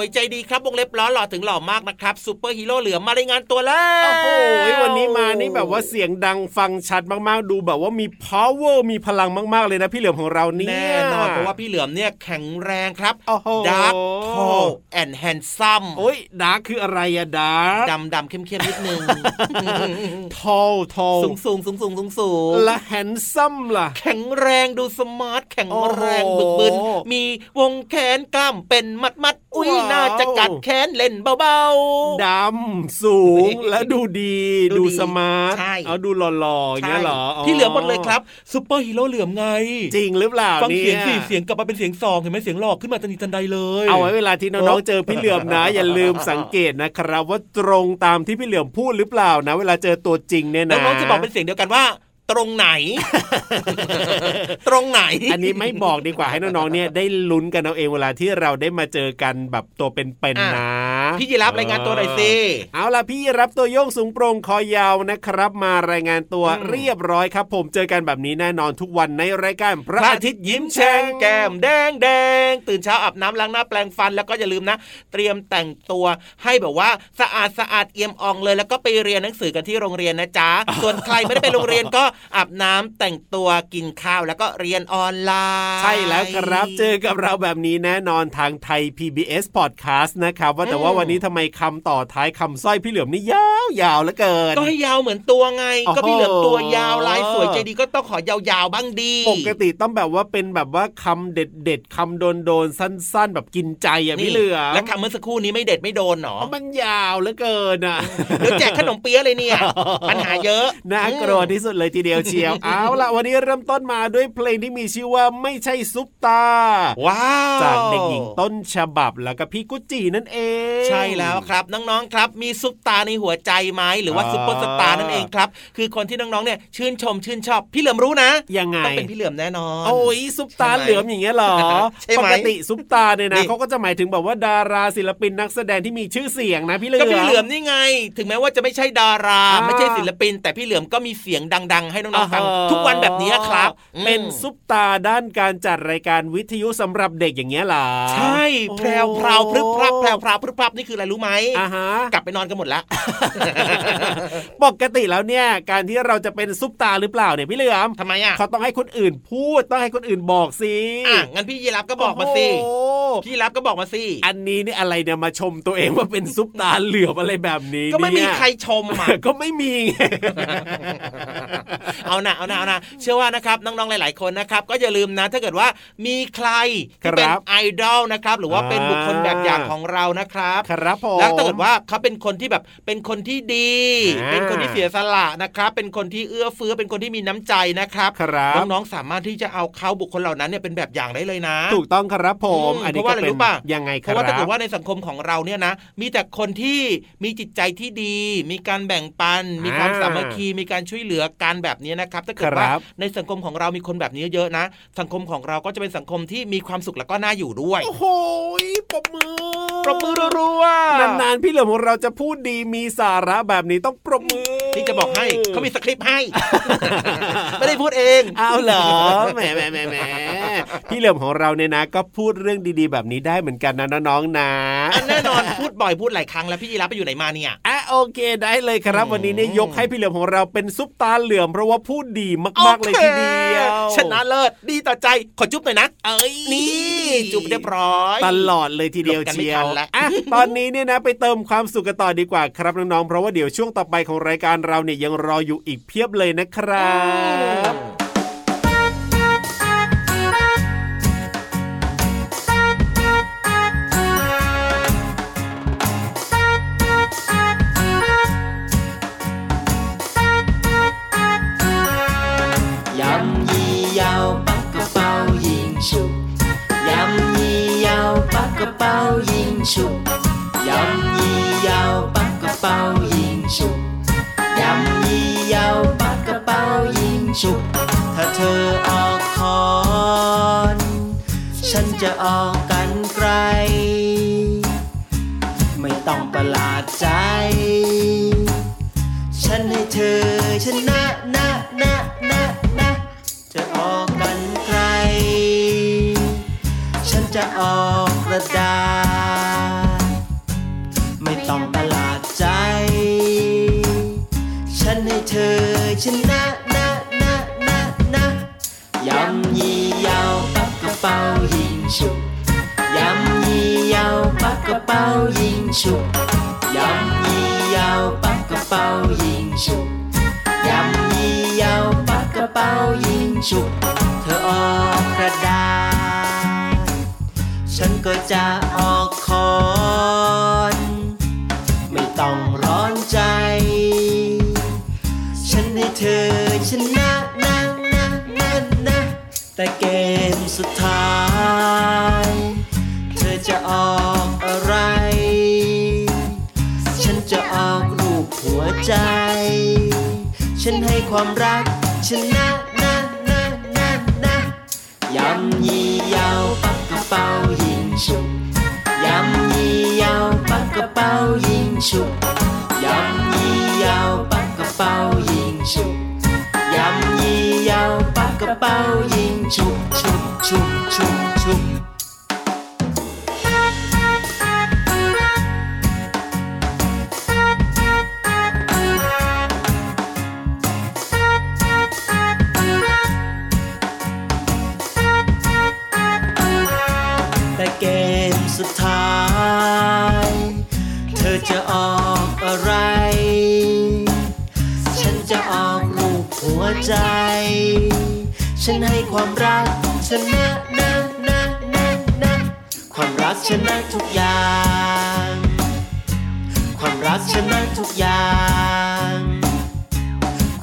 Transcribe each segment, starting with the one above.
วลายสวยใจดีครับวงเล็บล้อหล่อถึงหล่อมากนะครับซูเปอร์ฮีโร่เหลือมมารายงานตัวแล้วโอ้โหวันนี้มานี่แบบว่าเสียงดังฟังชัดมากๆ ดูแบบว่ามี power มีพลังมากๆเลยนะพี่เหลือมของเราเนี่ยแน่นอนเพราะว่าพี่เหลือมเนี่ยแข็งแรงครับโอ้โห dark tall and handsome โอ้ย dark คืออะไรอะ dark ดำดำเข้มเข้มๆนิดนึง tall tall สูงสูงสูงสูงสูงสูงและ handsome ล่ะ แข็งแรงดูสมาร์ทแข็งแรงโอ้โหบึกบึนมีวงแขนกล้ามเป็นมัดมัดๆ อุ้ยว้าวน่าจะกัดแขนเล่นเบาดำสูงและดูดีดูดีดูสมาร์ทใช่เอาดูหล่อๆๆอย่างเงี้ยเหรอใช่พี่เหลือมหมดเลยครับซูเปอร์ฮีโร่เหลือมไง จริงหรือเปล่าฟังเสียงเนี่ยสิเสียงกลับมาเป็นเสียงสองเห็นไหมเสียงหลอกขึ้นมาทันทีทันใดเลยเอาไว้เวลาที่น้องๆเจอพี่เหลือมนะ อย่าลืมสังเกตนะครับ ว่าตรงตามที่พี่เหลือมพูดหรือเปล่านะ เวลาเจอตัวจริงเนี่ยนะน้องๆจะบอกเป็นเสียงเดียวกันว่า ตรงไหน ตรงไหน อันนี้ไม่บอกดีกว่าให้น้องๆเนี่ยได้ลุ้นกันเอาเองเวลาที่เราได้มาเจอกันแบบตัวเป็นๆนะ พี่ยีรับรายงานตัวหน่อยสิเอาล่ะพี่รับตัวโยงสูงโปร่งคอยาวนะครับ มารายงานตัวอืมเรียบร้อยครับ ผมเจอกันแบบนี้แน่นอนทุกวันในรายการพพระระอาอาทิทิตตย์ย์ยิ้ยิ้มมแฉ่แฉ่งงแก้มแดงแดงตื่นเช้าอาบน้ำล้างหน้าแปรงฟันแล้วก็อย่าลืมนะ เตรียมแต่งตัวให้แบบว่าสะอาดสะอาดเอี่ยมอ่องเลย แล้วก็ไปเรียนหนังสือกันที่โรงเรียนนะจ๊ะส่วนใครไม่ได้ไปโรงเรียนก็อาบน้ำแต่งตัวกินข้าวแล้วก็เรียนออนไลน์ใช่แล้วครับเจอกับเราแบบนี้แน่นอนทางไทย PBS Podcast นะครับว่าแต่ว่าอืมวันนี้ทำไมคำต่อท้ายคำสร้อยพี่เหลือมนี่ยาวๆเหลือเกิน ก็ให้ยาวเหมือนตัวไงโอ้โหก็พี่เหลือมตัวยาวลายสวยใจดีก็ต้องขอยาวๆบ้างดีปกติต้องแบบว่าเป็นแบบว่าคำเด็ดๆคำโดนๆสั้น ๆ แบบกินใจอะพี่เหลือมแล้วคำเมื่อสักครู่นี้ไม่เด็ดไม่โดนหรอเพราะมันยาวเหลือเกินอะเดี๋ยวแจกขนมเปี๊ยะเลยเนี่ยปัญหาเยอะน่ากลัวที่สุดเลยทีเดียวเชียวเอาล่ะวันนี้เริ่มต้นมาด้วยเพลงที่มีชื่อว่าไม่ใช่ซุปตาว้าวจากเด็กหญิงต้นฉบับแล้วก็พี่กุจินั่นเองใช่แล้วครับน้องๆครับ มีซุปตาในหัวใจไหมหรือว่าอ่าซุปเปอร์สตาร์นั่นเองครับ คือคนที่น้องๆเนี่ยชื่นชมชื่นชอบ พี่เหลือมรู้นะยังไงต้องเป็นพี่เหลือมแน่นอนโอ้ยซุปตาใช่ไหมเหลือมอย่างเงี้ยเหรอใช่ไหมปกติซุปตาเนี่ยนะนี่เขาก็จะหมายถึงแบบว่าดาราศิลปินนักแสดงที่มีชื่อเสียงนะพี่เหลือมก็พี่เหลือมนี่ไง ถึงแม้ว่าจะไม่ใช่ดาราอ่าไม่ใช่ศิลปิน แต่พี่เหลือมก็มีเสียงดัง ๆ ให้น้องๆฟังอ่าฮะทุกวันแบบนี้ครับ เป็นอืมซุปตาด้านการจัดรายการวิทยุสำหรับเด็กอย่างเงี้ยเหรอใช่แพรวพราวพรึบพรับแพรวพราวพรึบพรับนี่คืออะไรรู้ไหมอ่าฮะกลับไปนอนกันหมดแล้วปกติแล้วเนี่ย การที่เราจะเป็นซุปตาหรือเปล่าเนี่ยพี่เหลือมทำไมอะเขาต้องให้คนอื่นพูดต้องให้คนอื่นบอกสิอะงั้นพี่ยีรับก็บอกมาสิโอ้โห พี่ยีรับก็บอกมาสิอันนี้นี่อะไรเนี่ยมาชมตัวเองว่าเป็นซุปตาเหลือมอะไรแบบนี้ก็ไม่มีเนี่ยใครชมอะก็ไม่มีไงเอานะเอานะเอานะเชื่อว่านะครับน้องๆหลาย ๆคนนะครับก็อย่าลืมนะ ถ้าเกิดว่ามีใครที่เป็นครับไอดอลนะครับ หรือว่าเป็นอ่าบุคคลแบบอย่างของเรานะครับครับผมแล้วถ้าเกิดว่าเขาเป็นคนที่แบบเป็นคนที่ดีอ่าเป็นคนที่เสียสละนะครับ เป็นคนที่เอื้อเฟื้อเป็นคนที่มีน้ำใจนะครับครับน้องๆสามารถที่จะเอาเขาบุคคลเหล่านั้นเนี่ยเป็นแบบอย่างได้เลยนะ ถูกต้องครับผมอืมอันนี้เพราะว่าก็อะไรเป็นรู้ป่ะยังไงเพครัราะบว่าถ้าเกิดว่าในสังคมของเราเนี่ยนะ มีแต่คนที่มีจิตใจที่ดี มีการแบ่งปัน มีความอ่าสามัคคีมีการช่วยเหลือกันแบบนี้นะครับถ้าเกิดครับว่าในสังคมของเรามีคนแบบนี้เยอะนะ สังคมของเราก็จะเป็นสังคมที่มีความสุขแล้วก็น่าอยู่ด้วย โอ้โหปรบมือปรบมือรัวๆนานๆพี่เหลือมของเราจะพูดดีมีสาระแบบนี้ต้องปรบมือที่จะบอกให้เขามีสคริปต์ให้ ไม่ได้พูดเองเอาเหรอแหมแหมแหมแหมพี่เหลือมของเราเนี่ยนะ ก็พูดเรื่องดีๆแบบนี้ได้เหมือนกันนะน้องๆนะอันแน่นอนพูดบ่อยพูดหลายครั้งแล้วพี่ยีรับไปอยู่ไหนมาเนี่ยอะโอเคได้เลยครับ วันนี้เนี่ยยกให้พี่เหลือมของเราเป็นซุปตาเหลือมเพราะว่าพูดดีมากๆเลยทีเดียวชนะเลิศดีต่อใจขอจุ๊บหน่อยนะเอ้ยนี่จุ๊บเรียบร้อย ตลอดเลยทีเดียวหลบกันไม่เชียทัวนแล้วอะตอนนี้เนี่ยนะไปเติมความสุขกันต่อดีกว่าครับน้องๆเพราะว่าเดี๋ยวช่วงต่อไปของรายการเราเนี่ยยังรออยู่อีกเพียบเลยนะครับ ฉัน ฉุกยำยี่ยาวปักกระเป๋ายิงฉุกยำยี่ยาวปักกระเป๋ายิงฉุกยำยี่ยาวปักกระเป๋ายิงฉุกเธอออกกระดาษฉันก็จะ ความรักชนะ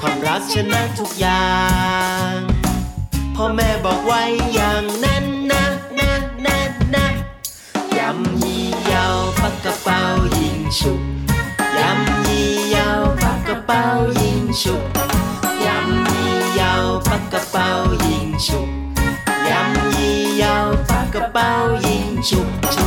ความรักชนะทุกอย่างพ่อแม่บอกไว้อย่างนั้นนะนะนะนะยำยี่ยาวปักกระเป๋ายิงฉุกยำยี่ยาวปักกระเป๋ายิงฉุกยำยี่ยาวปักกระเป๋ายิงฉุกยำยี่ยาวปักกระเป๋ายิงฉุกฉุก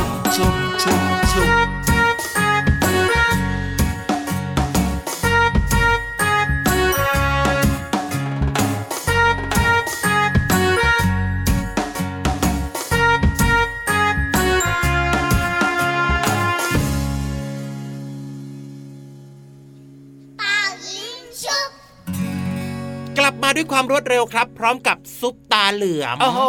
ความรวดเร็วครับ พร้อมกับซุปตาเหลือมโอ้โห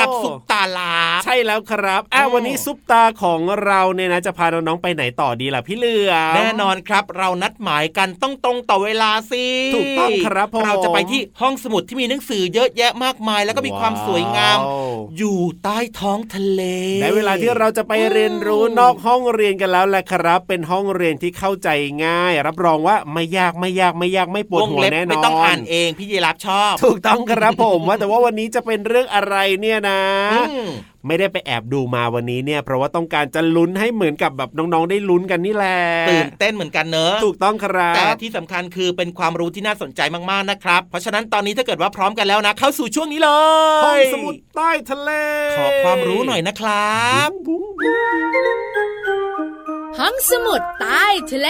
กับซุปตา ลาบใช่แล้วครับอะอืมวันนี้ซุปตาของเราเนี่ยนะจะพาน้องๆไปไหนต่อดีล่ะพี่เหลือมแน่นอนครับ เรานัดหมายกันต้องตรงต่อเวลาสิถูกต้องครับผมเราจะไปที่ห้องสมุดที่มีหนังสือเยอะแยะมากมาย แล้วก็มีความสวยงามว้าวอยู่ใต้ท้องทะเลได้เวลาที่เราจะไปเรียนรู้นอกห้องเรียนกันแล้วแหละครับ เป็นห้องเรียนที่เข้าใจง่าย รับรองว่าไม่ยากไม่ยากไม่ยากไม่ปวดวงหัวเล็บแน่นอนไม่ต้องอ่านเองพี่ยีรับชอบ ถูกต้องครับผมว่าแต่ว่าวันนี้จะเป็นเรื่องอะไรเนี่ยนะอืมไม่ได้ไปแอบดูมาวันนี้เนี่ยเพราะว่าต้องการจะลุ้นให้เหมือนกับแบบน้องๆได้ลุ้นกันนี่แหละตื่นเต้นเหมือนกันเนอะถูกต้องครัแต่บที่สำคัญคือเป็นความรู้ที่น่าสนใจมากๆนะครับ เพราะฉะนั้นตอนนี้ถ้าเกิดว่าพร้อมกันแล้วนะ เข้าสู่ช่วงนี้เลยห้องสมุดใต้ทะเล ขอความรู้หน่อยนะครับบุ้งบุ้งห้องสมุดใต้ทะเล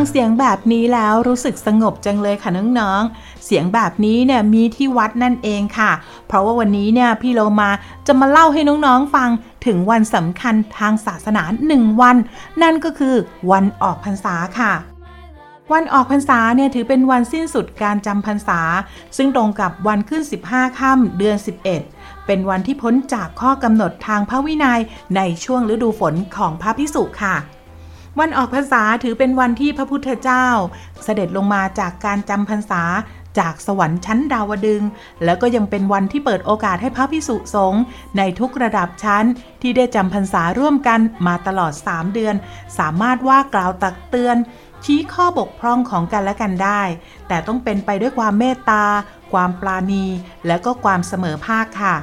งเสียงแบบนี้แล้วรู้สึกสงบจังเลยค่ะน้องๆ เสียงแบบนี้เนี่ยมีที่วัดนั่นเองค่ะ เพราะว่าวันนี้เนี่ยพี่โลมาจะมาเล่าให้น้องๆฟังถึงวันสำคัญทางศาสนาหนึ่งวัน นั่นก็คือวันออกพรรษาค่ะวันออกพรรษาเนี่ยถือเป็นวันสิ้นสุดการจำพรรษา ซึ่งตรงกับวันขึ้น 15 ค่ำเดือน 11 เป็นวันที่พ้นจากข้อกำหนดทางพระวินัยในช่วงฤดูฝนของพระพิสุค่ะ วันออกพรรษาถือเป็นวันที่พระพุทธเจ้า เสด็จลงมาจากการจำพรรษาจากสวรรค์ชั้นดาวดึง แล้วก็ยังเป็นวันที่เปิดโอกาสให้พระพิสุสงฆ์ในทุกระดับชั้น ที่ได้จำพรรษาร่วมกันมาตลอด 3 เดือน สามารถว่ากล่าวตักเตือน ชี้ข้อบกพร่องของกันและกันได้ แต่ต้องเป็นไปด้วยความเมตตา ความปราณี และก็ความเสมอภาคค่ะ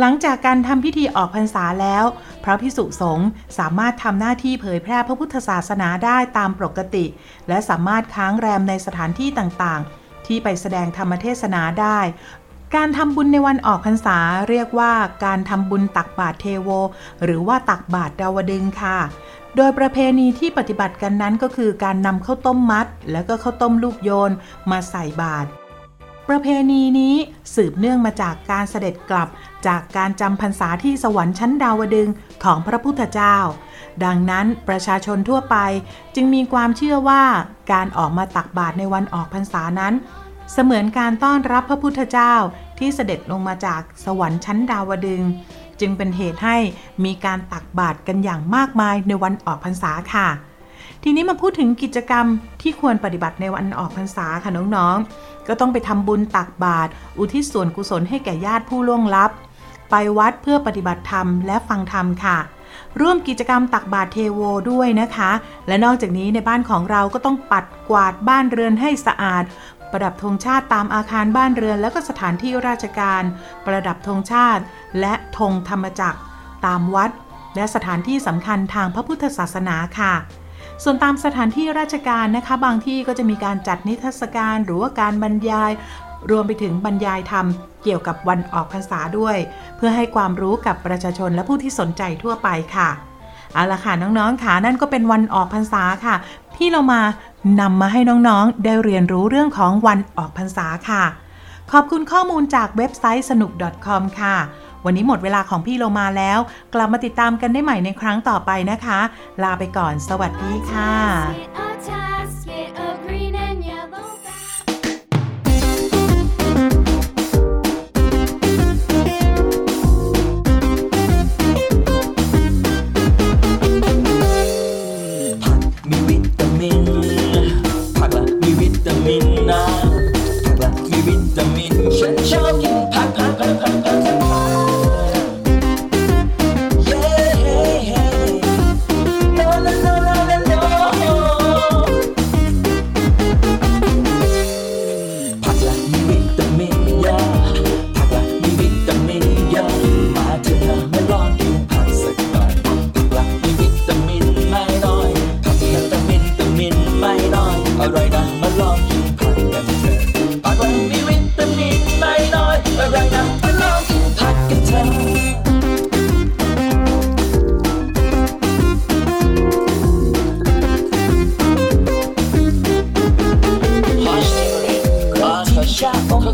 หลังจากการทำพิธีออกพรรษาแล้ว พระพิสุสงฆ์สามารถทำหน้าที่เผยแพร่พระพุทธศาสนาได้ตามปกติ และสามารถค้างแรมในสถานที่ต่างๆ ที่ไปแสดงธรรมเทศนาได้ การทำบุญในวันออกพรรษาเรียกว่าการทำบุญตักบาตรเทโว หรือว่าตักบาตรดาวดึงค่ะโดยประเพณีที่ปฏิบัติกันนั้นก็คือการนำข้าวต้มมัด แล้วก็ข้าวต้มลูกโยนมาใส่บาตร ประเพณีนี้สืบเนื่องมาจากการเสด็จกลับจากการจำพรรษาที่สวรรค์ชั้นดาวดึงของพระพุทธเจ้า ดังนั้นประชาชนทั่วไปจึงมีความเชื่อว่าการออกมาตักบาตรในวันออกพรรษานั้น เสมือนการต้อนรับพระพุทธเจ้าที่เสด็จลงมาจากสวรรค์ชั้นดาวดึง จึงเป็นเหตุให้มีการตักบาตรกันอย่างมากมายในวันออกพรรษาค่ะ ทีนี้มาพูดถึงกิจกรรมที่ควรปฏิบัติในวันออกพรรษาค่ะน้องๆ ก็ต้องไปทำบุญตักบาตรอุทิศส่วนกุศลให้แก่ญาติผู้ล่วงลับ ไปวัดเพื่อปฏิบัติธรรมและฟังธรรมค่ะ ร่วมกิจกรรมตักบาตรเทโวด้วยนะคะ และนอกจากนี้ในบ้านของเราก็ต้องปัดกวาดบ้านเรือนให้สะอาดประดับธงชาติตามอาคารบ้านเรือนและก็สถานที่ราชการ ประดับธงชาติ และธงธรรมจักร ตามวัด และสถานที่สำคัญทางพระพุทธศาสนาค่ะ ส่วนตามสถานที่ราชการนะคะ บางที่ก็จะมีการจัดนิทรรศการหรือว่าการบรรยาย รวมไปถึงบรรยายธรรมเกี่ยวกับวันออกพรรษาด้วย เพื่อให้ความรู้กับประชาชนและผู้ที่สนใจทั่วไปค่ะเอาละค่ะน้องๆค่ะนั่นก็เป็นวันออกพรรษาค่ะ ที่เรามานำมาให้น้องๆ ได้เรียนรู้เรื่องของวันออกพรรษาค่ะ ขอบคุณข้อมูลจากเว็บไซต์สนุก .com ค่ะ วันนี้หมดเวลาของพี่โลมาแล้ว กลับมาติดตามกันได้ใหม่ในครั้งต่อไปนะคะ ลาไปก่อน สวัสดีค่ะ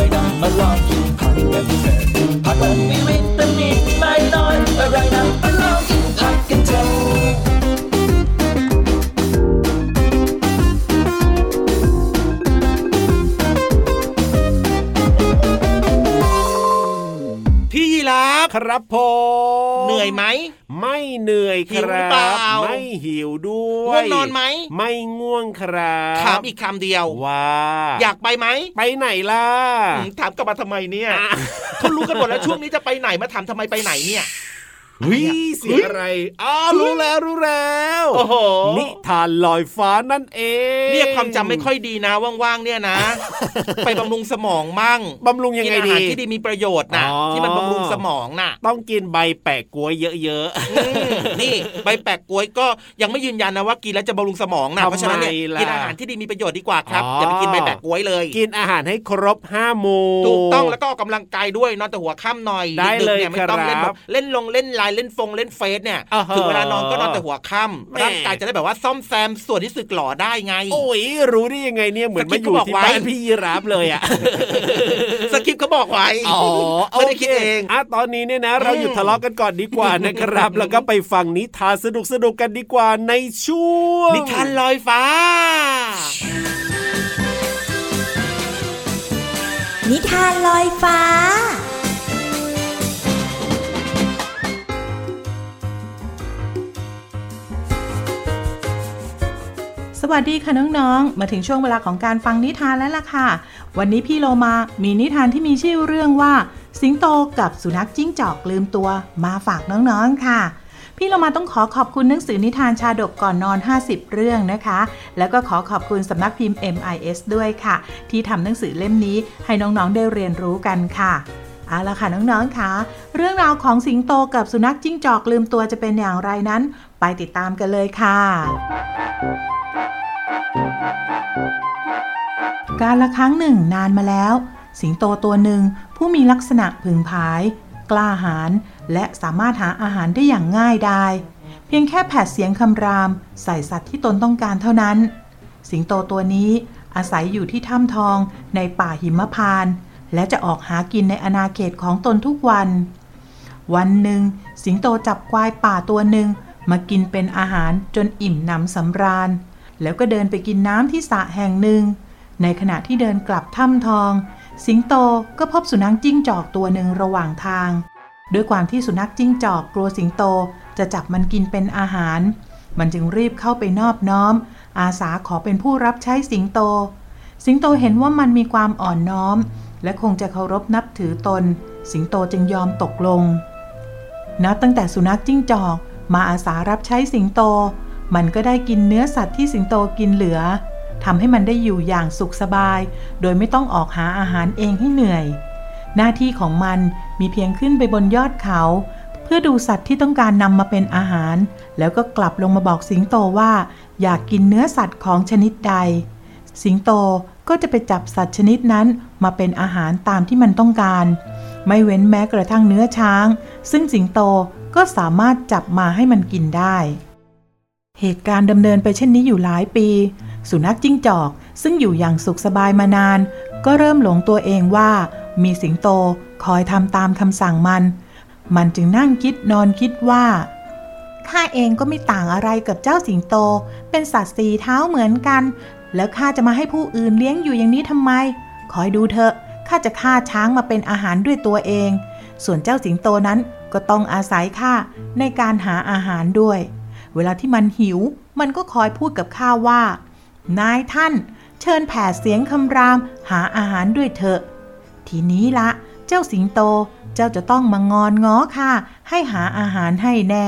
อยอร่อยนะมาลองกินผักกันเถอะผักละมีวิตามินไม่น้อยอร่อยนะมาลองกินผักกันเถอะพี่ยีราฟครับผมเหนื่อยไหม ไม่เหนื่อยคหิวหรืรัอเปล่า บไม่หิวด้วยง่วงนอนไหมไม่ง่วงครับถามอีกคำเดียว ว่า อยากไปไหมไปไหนล่ะ อืมถามกลับมาทำไมเนี่ยเขารู้กันหมดแล้วช่วงนี้จะไปไหนมาถามทำไมไปไหนเนี่ย เฮ้ยเสียงอะไรอ้าวรู้แล้วรู้แล้วโอ้โหนิทานลอยฟ้านั่นเองเรียกความจำไม่ค่อยดีนะว่างๆเนี่ยนะ ไปบำรุงสมองมั่งบำรุงยังไงกินอาดีหารที่ดีมีประโยชน์นะอ๋อที่มันบำรุงสมองน่ะ ต้องกินใบแปะกล้วยเยอะอืมนี่ใบแปลกกล้วยก็ยังไม่ยืนยันนะว่ากินแล้วจะบำรุงสมองนะทำไมเพราะฉะนั้นเนี่ยล่ะกินอาหารที่ดีมีประโยชน์ดีกว่าครับอ๋อออย่าไปกินใบแปลกกล้วยเลยๆกินอาหารให้ครบห้าหมู่ถูกต้องแล้วก็ออกกำลังกายด้วยนอนแต่หัวค่ำหน่อยได้ดึกๆเลยเนี่ยไม่ต้องเล่นคแบรับบเล่นลงเล่นไลน์เล่นฟงเล่นเฟซเนี่ยอ่าฮะถึงเวลานอนก็นอนแต่หัวค่แหม่ำร่างกายจะได้แบบว่าซ่อมแซมส่วนที่สึกหล่อได้ไง โอ้ยรู้ได้ยังไงเนี่ยเหมือนสคริมาปต์อยู่ก็บอกที่ไว้บ้านพี่ยีราฟเลยอะสคริปต์เขาบอกไว้อ๋อไม่ได้คิดเองอะตอนนี้เนี่ยนะ เราอืมหยุดทะเลาะกันก่อนดีกว่านะครับ แล้วก็ไปฟังนิทานสนุกสนุกๆกันดีกว่าในช่วงนิทานลอยฟ้า นิทานลอยฟ้า สวัสดีค่ะน้องๆ มาถึงช่วงเวลาของการฟังนิทานแล้วล่ะค่ะ วันนี้พี่โลมามีนิทานที่มีชื่อเรื่องว่า สิงโตกับสุนัขจิ้งจอกลืมตัว มาฝากน้องๆค่ะ พี่เรามาต้องขอขอบคุณหนังสือนิทานชาดกก่อนนอน 50 เรื่องนะคะ แล้วก็ขอขอบคุณสำนักพิมพ์ MIS ด้วยค่ะ ที่ทำหนังสือเล่มนี้ให้น้องๆได้เรียนรู้กันค่ะเอาละค่ะน้องๆค่ะ เรื่องราวของสิงโตกับสุนัขจิ้งจอกลืมตัวจะเป็นอย่างไรนั้น ไปติดตามกันเลยค่ะ การละครั้งหนึ่งนานมาแล้ว สิงโตตัวหนึ่งผู้มีลักษณะผึ่งผาย กล้าหาญและสามารถหาอาหารได้อย่างง่ายดายเพียงแค่แผดเสียงคำราม ใส่สัตว์ที่ตนต้องการเท่านั้น สิงโตตัวนี้อาศัยอยู่ที่ถ้ำทองในป่าหิมพานต์และจะออกหากินในอาณาเขตของตนทุกวัน วันหนึ่ง สิงโตจับควายป่าตัวหนึ่ง มากินเป็นอาหารจนอิ่มหนำสำราญ แล้วก็เดินไปกินน้ำที่สระแห่งหนึ่ง ในขณะที่เดินกลับถ้ำทอง สิงโตก็พบสุนัขจิ้งจอกตัวหนึ่งระหว่างทาง ด้วยความที่สุนัขจิ้งจอกกลัวสิงโตจะจับมันกินเป็นอาหาร มันจึงรีบเข้าไปนอบน้อม อาสาขอเป็นผู้รับใช้สิงโต สิงโตเห็นว่ามันมีความอ่อนน้อม และคงจะเคารพนับถือตน สิงโตจึงยอมตกลง นับตั้งแต่สุนัขจิ้งจอก มาอาสารับใช้สิงโต มันก็ได้กินเนื้อสัตว์ที่สิงโตกินเหลือทำให้มันได้อยู่อย่างสุขสบาย โดยไม่ต้องออกหาอาหารเองให้เหนื่อย หน้าที่ของมันมีเพียงขึ้นไปบนยอดเขา เพื่อดูสัตว์ที่ต้องการนำมาเป็นอาหาร แล้วก็กลับลงมาบอกสิงโตว่า อยากกินเนื้อสัตว์ของชนิดใด สิงโตก็จะไปจับสัตว์ชนิดนั้นมาเป็นอาหารตามที่มันต้องการ ไม่เว้นแม้กระทั่งเนื้อช้าง ซึ่งสิงโต ก็สามารถจับมาให้มันกินได้ เหตุการณ์ดำเนินไปเช่นนี้อยู่หลายปี สุนัขจิ้งจอก ซึ่งอยู่อย่างสุขสบายมานาน ก็เริ่มหลงตัวเองว่า มีสิงโตคอยทำตามคำสั่งมัน มันจึงนั่งคิดนอนคิดว่าข้าเองก็ไม่ต่างอะไรกับเจ้าสิงโต เป็นสัตว์สีเท้าเหมือนกัน แล้วข้าจะมาให้ผู้อื่นเลี้ยงอยู่อย่างนี้ทำไม คอยดูเถอะข้าจะฆ่าช้างมาเป็นอาหารด้วยตัวเอง ส่วนเจ้าสิงโตนั้น ก็ต้องอาศัยข้าในการหาอาหารด้วย เวลาที่มันหิว มันก็คอยพูดกับข้าว่า นายท่าน เชิญแผ่เสียงคำรามหาอาหารด้วยเถอะ ทีนี้ละ เจ้าสิงโตเจ้าจะต้องมางอนง้อข้าให้หาอาหารให้แน่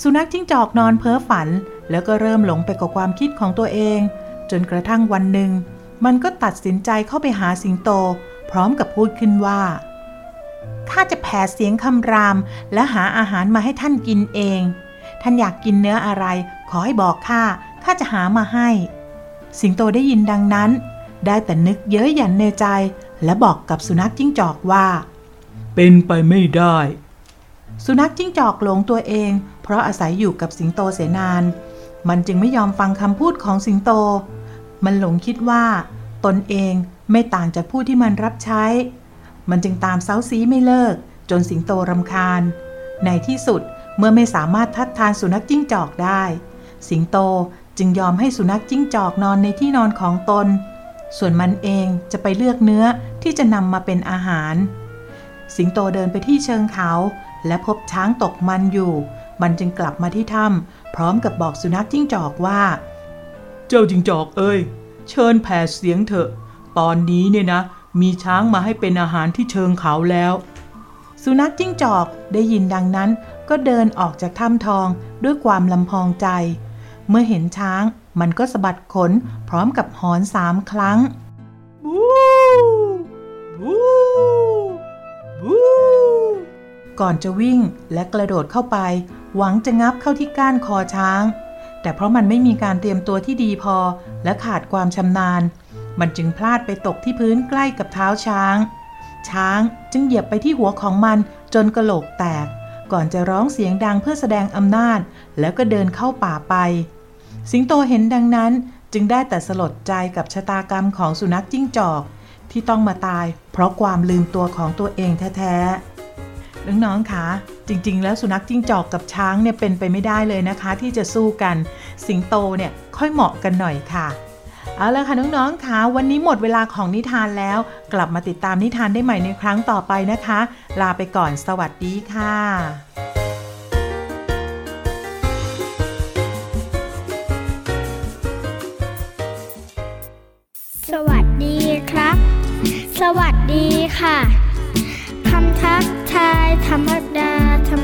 สุนัขจิ้งจอกนอนเพ้อฝัน แล้วก็เริ่มหลงไปกับความคิดของตัวเอง จนกระทั่งวันหนึ่ง มันก็ตัดสินใจเข้าไปหาสิงโต พร้อมกับพูดขึ้นว่า ข้าจะแผ่เสียงคำราม และหาอาหารมาให้ท่านกินเอง ท่านอยากกินเนื้ออะไร ขอให้บอกข้า ข้าจะหามาให้ สิงโตได้ยินดังนั้น ได้แต่นึกเย้ยหยันในใจ และบอกกับสุนัขจิ้งจอกว่า เป็นไปไม่ได้ สุนัขจิ้งจอกหลงตัวเอง เพราะอาศัยอยู่กับสิงโตเสนาน มันจึงไม่ยอมฟังคำพูดของสิงโต มันหลงคิดว่า ตนเองไม่ต่างจากผู้ที่มันรับใช้ มันจึงตามเซาซีไม่เลิก จนสิงโตรำคาญ ในที่สุดเมื่อไม่สามารถทัดทานสุนัขจิ้งจอกได้ สิงโตจึงยอมให้สุนัขจิ้งจอกนอนในที่นอนของตน ส่วนมันเองจะไปเลือกเนื้อที่จะนำมาเป็นอาหาร สิงโตเดินไปที่เชิงเขา และพบช้างตกมันอยู่ มันจึงกลับมาที่ถ้ำพร้อมกับบอกสุนัขจิ้งจอกว่า เจ้าจิ้งจอกเอ้ย เชิญแผ่เสียงเถอะ ตอนนี้เนี่ยนะ มีช้างมาให้เป็นอาหารที่เชิงเขาแล้ว สุนัขจิ้งจอกได้ยินดังนั้นก็เดินออกจากถ้ำทองด้วยความลำพองใจ เมื่อเห็นช้างมันก็สะบัดขนพร้อมกับหอนสามครั้ง บูบูบูก่อนจะวิ่งและกระโดดเข้าไป หวังจะงับเข้าที่ก้านคอช้าง แต่เพราะมันไม่มีการเตรียมตัวที่ดีพอและขาดความชำนาญ มันจึงพลาดไปตกที่พื้นใกล้กับเท้าช้าง ช้างจึงเหยียบไปที่หัวของมันจนกระโหลกแตก ก่อนจะร้องเสียงดังเพื่อแสดงอำนาจ แล้วก็เดินเข้าป่าไป สิงโตเห็นดังนั้นจึงได้แต่สลดใจกับชะตากรรมของสุนัขจิ้งจอก ที่ต้องมาตาย เพราะความลืมตัวของตัวเองแท้ๆน้องๆคะจริงๆ แล้วสุนัขจิ้งจอกกับช้างเนี่ยเป็นไปไม่ได้เลยนะคะ ที่จะสู้กัน สิงโตเนี่ยค่อยเหมาะกันหน่อยค่ะ เอาละค่ะน้องๆค่ะวันนี้หมดเวลาของนิทานแล้ว กลับมาติดตามนิทานได้ใหม่ในครั้งต่อไปนะคะ ลาไปก่อนสวัสดีค่ะสวัสดีครับ สวัสดีค่ะ คำทักทายธรรมดาธรรม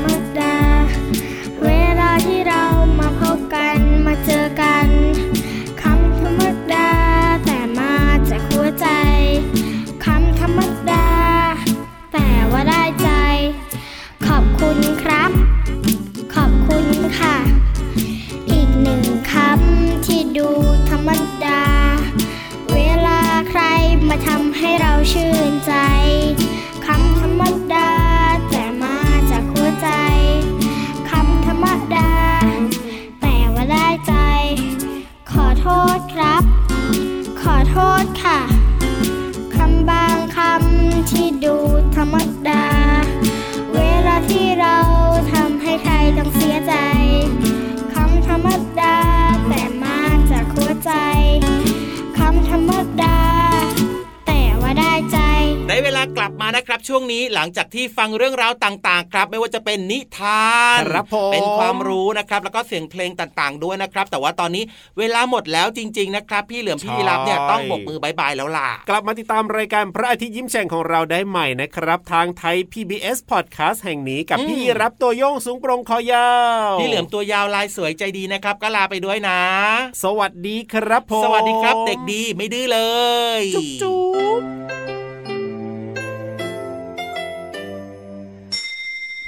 ครับช่วงนี้หลังจากที่ฟังเรื่องราวต่างๆ ครับ ไม่ว่าจะเป็นนิทานครับผมเป็นความรู้นะครับ แล้วก็เสียงเพลงต่างๆ ด้วยนะครับ แต่ว่าตอนนี้เวลาหมดแล้วจริง ๆ นะครับ พี่เหลือมพี่ยีรับเนี่ยต้องบกมือบายบายแล้วล่ะ กลับมาติดตามรายการพระอาทิตย์ยิ้มแฉ่งของเราได้ใหม่นะครับ ทางไทย PBS Podcast แห่งนี้กับอืมพี่รับตัวโยงสูงโปรงคอยาวพี่เหลือมตัวยาวลายสวยใจดีนะครับ ก็ลาไปด้วยนะ สวัสดีครับผมสวัสดีครับ เด็กดีไม่ดื้อเลย จุ๊บ